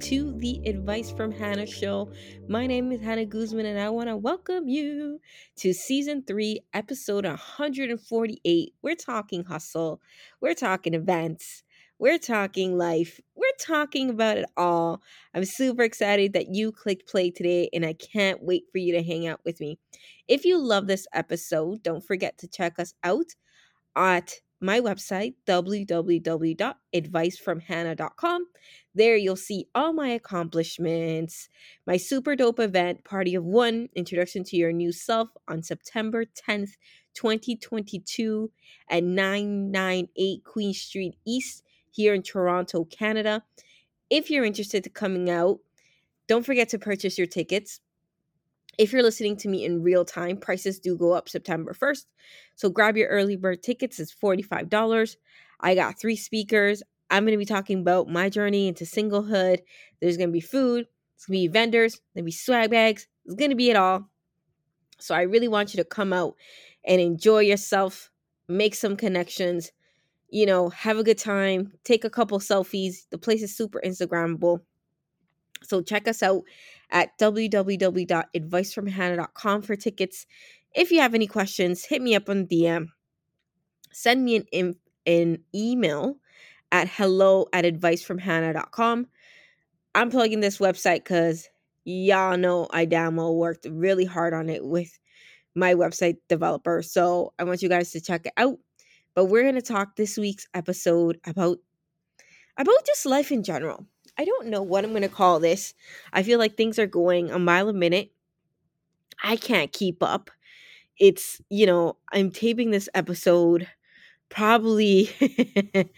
To the Advice from Hannah show. My name is Hannah Guzman, and I want to welcome you to season three, episode 148. We're talking hustle, we're talking events, we're talking life, we're talking about it all. I'm super excited that you clicked play today, and I can't wait for you to hang out with me. If you love this episode, don't forget to check us out at my website, www.advicefromhannah.com. There you'll see all my accomplishments, my super dope event, Party of One, Introduction to Your New Self on September 10th, 2022 at 998 Queen Street East here in Toronto, Canada. If you're interested in coming out, don't forget to purchase your tickets. If you're listening to me in real time, prices do go up September 1st. So grab your early bird tickets. It's $45. I got three speakers. I'm going to be talking about my journey into singlehood. There's going to be food, it's going to be vendors, to be swag bags. It's going to be it all. So I really want you to come out and enjoy yourself, make some connections, you know, have a good time, take a couple selfies. The place is super Instagrammable. So check us out at www.advicefromhannah.com for tickets. If you have any questions, hit me up on DM. Send me an, an email at hello at advicefromhannah.com. I'm plugging this website because y'all know I damn well worked really hard on it with my website developer. So I want you guys to check it out. But we're to talk this week's episode about about just life in general. I don't know what I'm to call this. I feel like things are going a mile a minute. I can't keep up. It's, you know, I'm taping this episode probably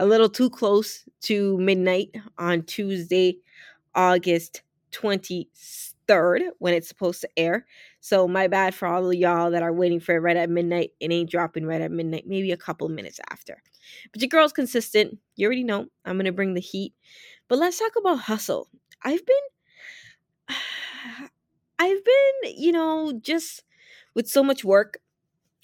a little too close to midnight on Tuesday, August 23rd, when it's supposed to air. So, my bad for all of y'all that are waiting for it right at midnight. It ain't dropping right at midnight, maybe a couple minutes after. But your girl's consistent. You already know I'm going to bring the heat. But let's talk about hustle. I've been I've been, you know, just with so much work.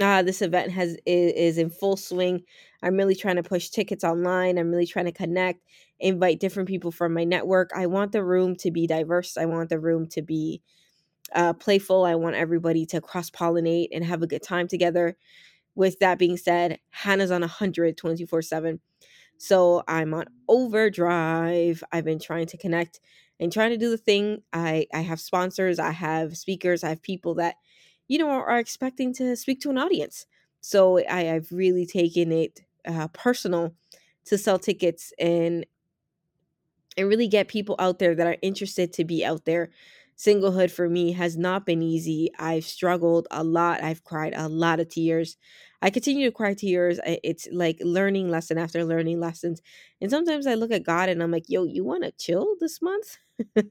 Uh, this event has is, is in full swing. I'm really trying to push tickets online. I'm really trying to connect, invite different people from my network. I want the room to be diverse. I want the room to be uh, playful. I want everybody to cross pollinate and have a good time together. With that being said, Hannah's on 100 24 7. So I'm on overdrive. I've been trying to connect and trying to do the thing. I, I have sponsors, I have speakers, I have people that, you know, are, expecting to speak to an audience. So I, I've really taken it uh, personal to sell tickets and and really get people out there that are interested to be out there. Singlehood for me has not been easy. I've struggled a lot. I've cried a lot of tears. I continue to cry tears. It's like learning lesson after learning lessons. And sometimes I look at God and I'm like, yo, you want to chill this month? you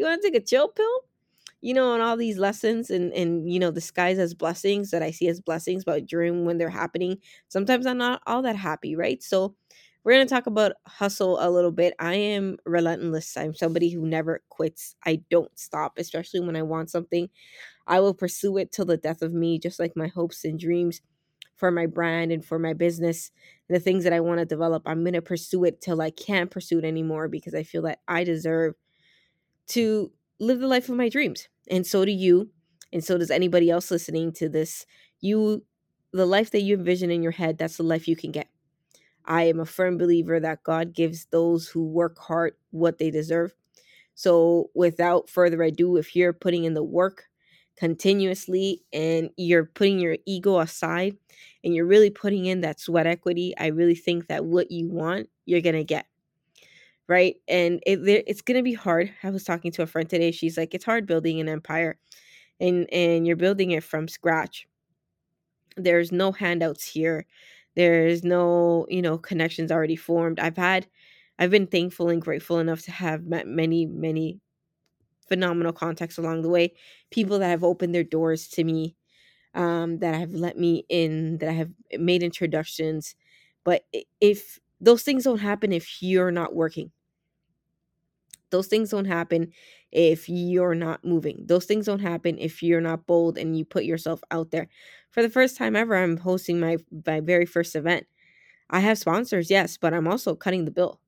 want to take a chill pill? You know, and all these lessons and and you know, disguise as blessings that I see as blessings, but during when they're happening, sometimes I'm not all that happy, right? So we're to talk about hustle a little bit. I am relentless. I'm somebody who never quits. I don't stop, especially when I want something. I will pursue it till the death of me, just like my hopes and dreams for my brand and for my business the things that I want to develop. I'm going to pursue it till I can't pursue it anymore because I feel that I deserve to live the life of my dreams. And so do you. And so does anybody else listening to this. You, the life that you envision in your head, that's the life you can get. I am a firm believer that God gives those who work hard what they deserve. So, without further ado, if you're putting in the work continuously and you're putting your ego aside and you're really putting in that sweat equity, I really think that what you want, you're going to get. Right. And it, it's going to be hard. I was talking to a friend today. She's like, it's hard building an empire and, and you're building it from scratch. There's no handouts here. There's no, you know, connections already formed. I've had, I've been thankful and grateful enough to have met many, many phenomenal contacts along the way. People that have opened their doors to me, um, that have let me in, that I have made introductions. But if those things don't happen if you're not working, those things don't happen if you're not moving. Those things don't happen if you're not bold and you put yourself out there. For the first time ever, I'm hosting my my very first event. I have sponsors, yes, but I'm also cutting the bill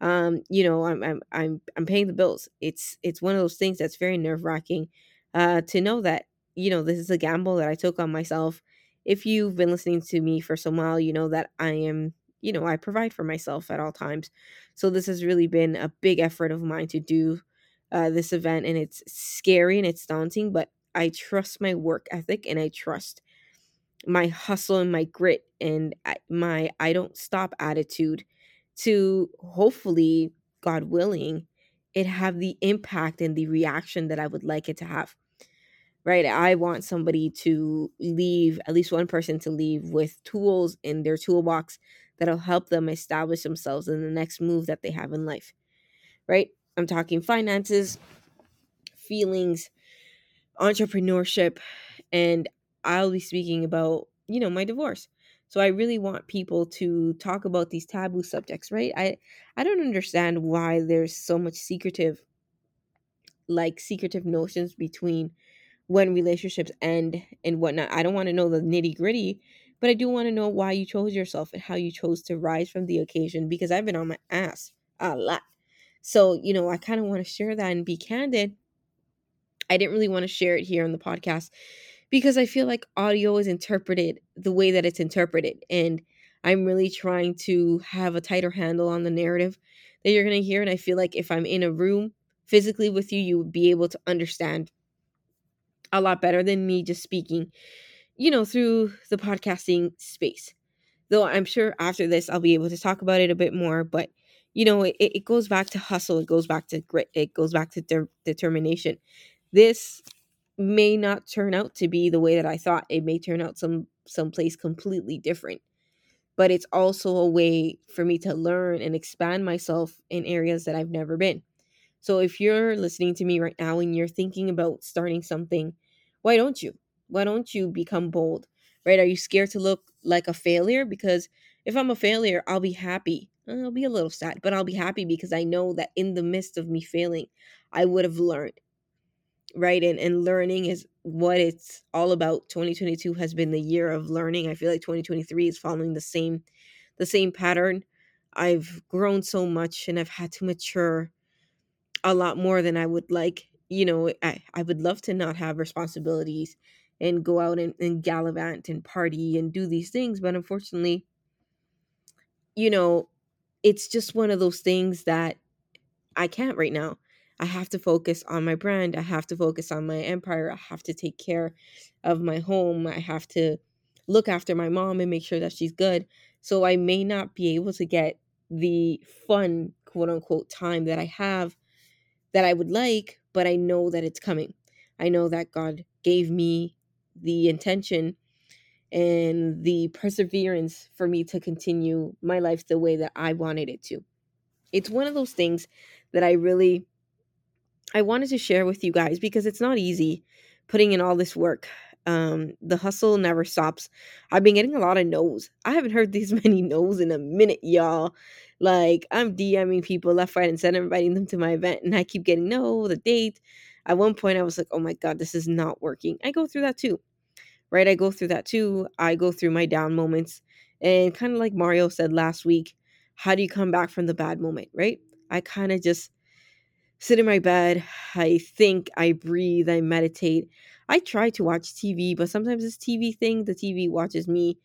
um you know i'm i'm i'm, I'm paying the bills it's it's one of those things that's very nerve-wracking uh to know that you know this is a gamble that i took on myself if you've been listening to me for some while you know that i am you know i provide for myself at all times so this has really been a big effort of mine to do uh, this event and it's scary and it's daunting but i trust my work ethic and i trust my hustle and my grit and my i don't stop attitude to hopefully, God willing, it have the impact and the reaction that I would like it to have. Right? I want somebody to leave, at least one person to leave with tools in their toolbox that'll help them establish themselves in the next move that they have in life. Right? I'm talking finances, feelings, entrepreneurship, and I'll be speaking about, you know, my divorce. So I really want people to talk about these taboo subjects, right? I I don't understand why there's so much secretive like secretive notions between when relationships end and whatnot. I don't want to know the nitty gritty, but I do want to know why you chose yourself and how you chose to rise from the occasion because I've been on my ass a lot. So, you know, I kind of want to share that and be candid. I didn't really want to share it here on the podcast because I feel like audio is interpreted the way that it's interpreted. And I'm really trying to have a tighter handle on the narrative that you're going to hear. And I feel like if I'm in a room physically with you, you would be able to understand a lot better than me just speaking, you know, through the podcasting space. Though I'm sure after this, I'll be able to talk about it a bit more. But, you know, it, it goes back to hustle, it goes back to grit, it goes back to de- determination. This may not turn out to be the way that I thought. It may turn out some someplace completely different. But it's also a way for me to learn and expand myself in areas that I've never been. So if you're listening to me right now and you're thinking about starting something, why don't you? Why don't you become bold? Right? Are you scared to look like a failure? Because if I'm a failure, I'll be happy. Uh, I'll be a little sad, but I'll be happy because I know that in the midst of me failing, I would have learned right and, and learning is what it's all about 2022 has been the year of learning i feel like 2023 is following the same the same pattern i've grown so much and i've had to mature a lot more than i would like you know i, I would love to not have responsibilities and go out and, and gallivant and party and do these things but unfortunately you know it's just one of those things that i can't right now I have to focus on my brand. I have to focus on my empire. I have to take care of my home. I have to look after my mom and make sure that she's good. So I may not be able to get the fun, quote unquote, time that I have that I would like, but I know that it's coming. I know that God gave me the intention and the perseverance for me to continue my life the way that I wanted it to. It's one of those things that I really I wanted to share with you guys because it's not easy putting in all this work. Um, the hustle never stops. I've been getting a lot of no's. I haven't heard these many no's in a minute, y'all. Like I'm DMing people left, right, and center, inviting them to my event, and I keep getting no, the date. At one point, I was like, oh my God, this is not working. I go through that too, right? I go through that too. I go through my down moments. And kind of like Mario said last week, how do you come back from the bad moment, right? I kind of just sit in my bed, I think, I breathe, I meditate. I try to watch TV, but sometimes this TV thing, the TV watches me.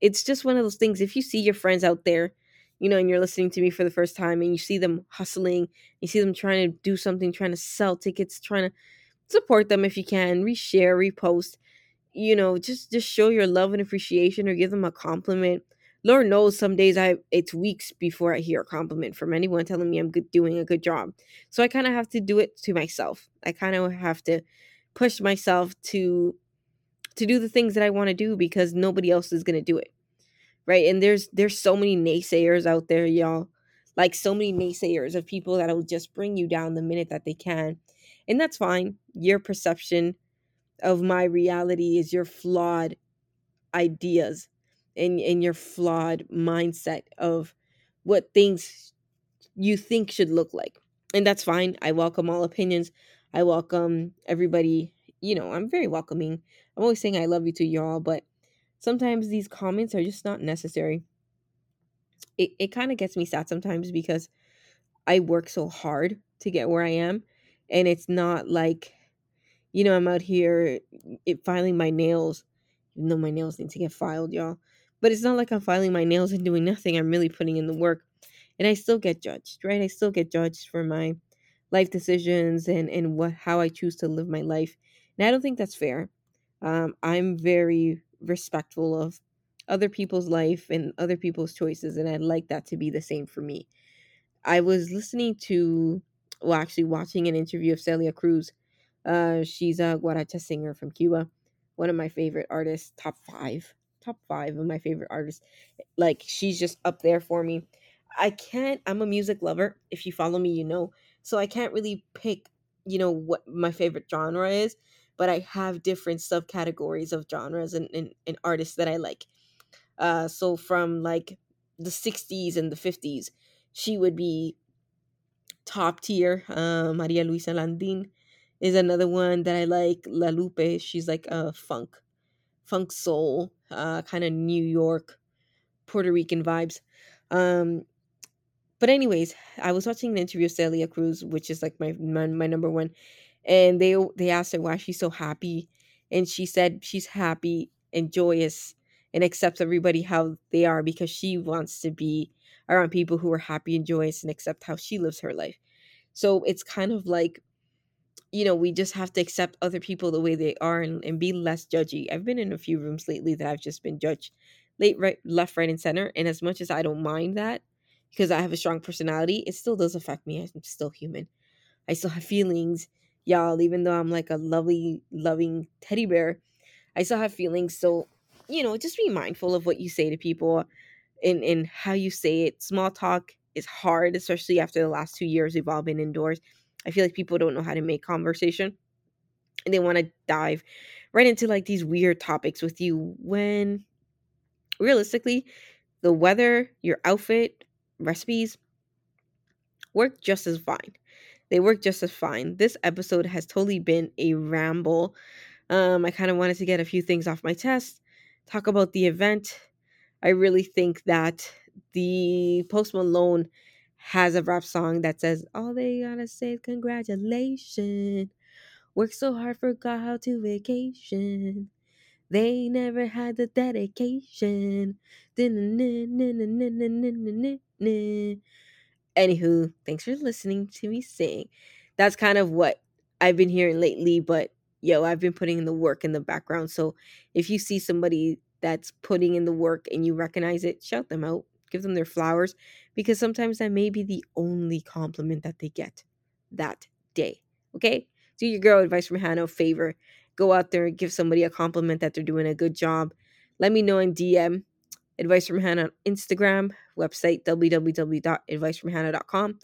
It's just one of those things. If you see your friends out there, you know, and you're listening to me for the first time and you see them hustling, you see them trying to do something, trying to sell tickets, trying to support them if you can, reshare, repost, you know, just just show your love and appreciation or give them a compliment. Lord knows some days I it's weeks before I hear a compliment from anyone telling me I'm good, doing a good job. So I kind of have to do it to myself. I kind of have to push myself to to do the things that I want to do because nobody else is going to do it. Right? And there's there's so many naysayers out there, y'all. Like so many naysayers of people that'll just bring you down the minute that they can. And that's fine. Your perception of my reality is your flawed ideas and, and your flawed mindset of what things you think should look like. And that's fine. I welcome all opinions. I welcome everybody. You know, I'm very welcoming. I'm always saying I love you to y'all, but sometimes these comments are just not necessary. It, it kind of gets me sad sometimes because I work so hard to get where I am. And it's not like you know, I'm out here it, filing my nails, even though my nails need to get filed, y'all. But it's not like I'm filing my nails and doing nothing. I'm really putting in the work. And I still get judged, right? I still get judged for my life decisions and, and what how I choose to live my life. And I don't think that's fair. Um, I'm very respectful of other people's life and other people's choices, and I'd like that to be the same for me. I was listening to, well, actually watching an interview of Celia Cruz uh, she's a guaracha singer from Cuba, one of my favorite artists, top five, top five of my favorite artists. Like she's just up there for me. I can't. I'm a music lover. If you follow me, you know. So I can't really pick, you know, what my favorite genre is, but I have different subcategories of genres and, and, and artists that I like. Uh, so from like the 60s and the 50s, she would be top tier. Uh, Maria Luisa Landin is another one that I like. La Lupe, she's like a funk, funk soul, uh, kind of New York, Puerto Rican vibes. Um, but anyways, I was watching an interview of Celia Cruz, which is like my, my my number one, and they they asked her why she's so happy, and she said she's happy and joyous and accepts everybody how they are because she wants to be around people who are happy and joyous and accept how she lives her life. So it's kind of like you know, we just have to accept other people the way they are and, and be less judgy. I've been in a few rooms lately that I've just been judged late, right, left, right, and center. And as much as I don't mind that because I have a strong personality, it still does affect me. I'm still human. I still have feelings, y'all, even though I'm like a lovely, loving teddy bear. I still have feelings. So, you know, just be mindful of what you say to people and, and how you say it. Small talk is hard, especially after the last two years we've all been indoors I feel like people don't know how to make conversation and they want to dive right into like these weird topics with you when realistically the weather, your outfit, recipes work just as fine. They work just as fine. This episode has totally been a ramble. Um, I kind of wanted to get a few things off my chest, talk about the event. I really think that the Post Malone has a rap song that says, All they gotta say is congratulations. Work so hard, forgot how to vacation. They never had the dedication. Anywho, thanks for listening to me sing. That's kind of what I've been hearing lately, but yo, I've been putting in the work in the background. So if you see somebody that's putting in the work and you recognize it, shout them out, give them their flowers because sometimes that may be the only compliment that they get that day. Okay? Do your girl advice from Hannah a favor. Go out there and give somebody a compliment that they're doing a good job. Let me know in DM. Advice from Hannah on Instagram, website www.advicefromhannah.com.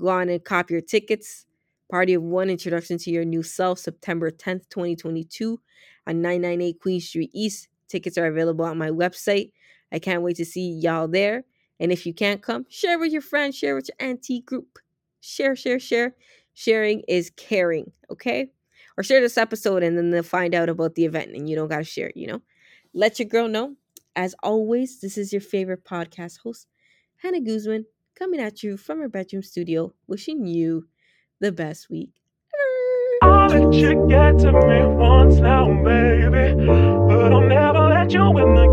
Go on and cop your tickets. Party of One Introduction to Your New Self, September 10th, 2022, on 998 Queen Street East. Tickets are available on my website. I can't wait to see y'all there. And if you can't come, share with your friends, share with your auntie group. Share, share, share. Sharing is caring, okay? Or share this episode and then they'll find out about the event and you don't got to share it, you know? Let your girl know. As always, this is your favorite podcast host, Hannah Guzman, coming at you from her bedroom studio, wishing you the best week let you get to me once now, baby. But I'll never let you win the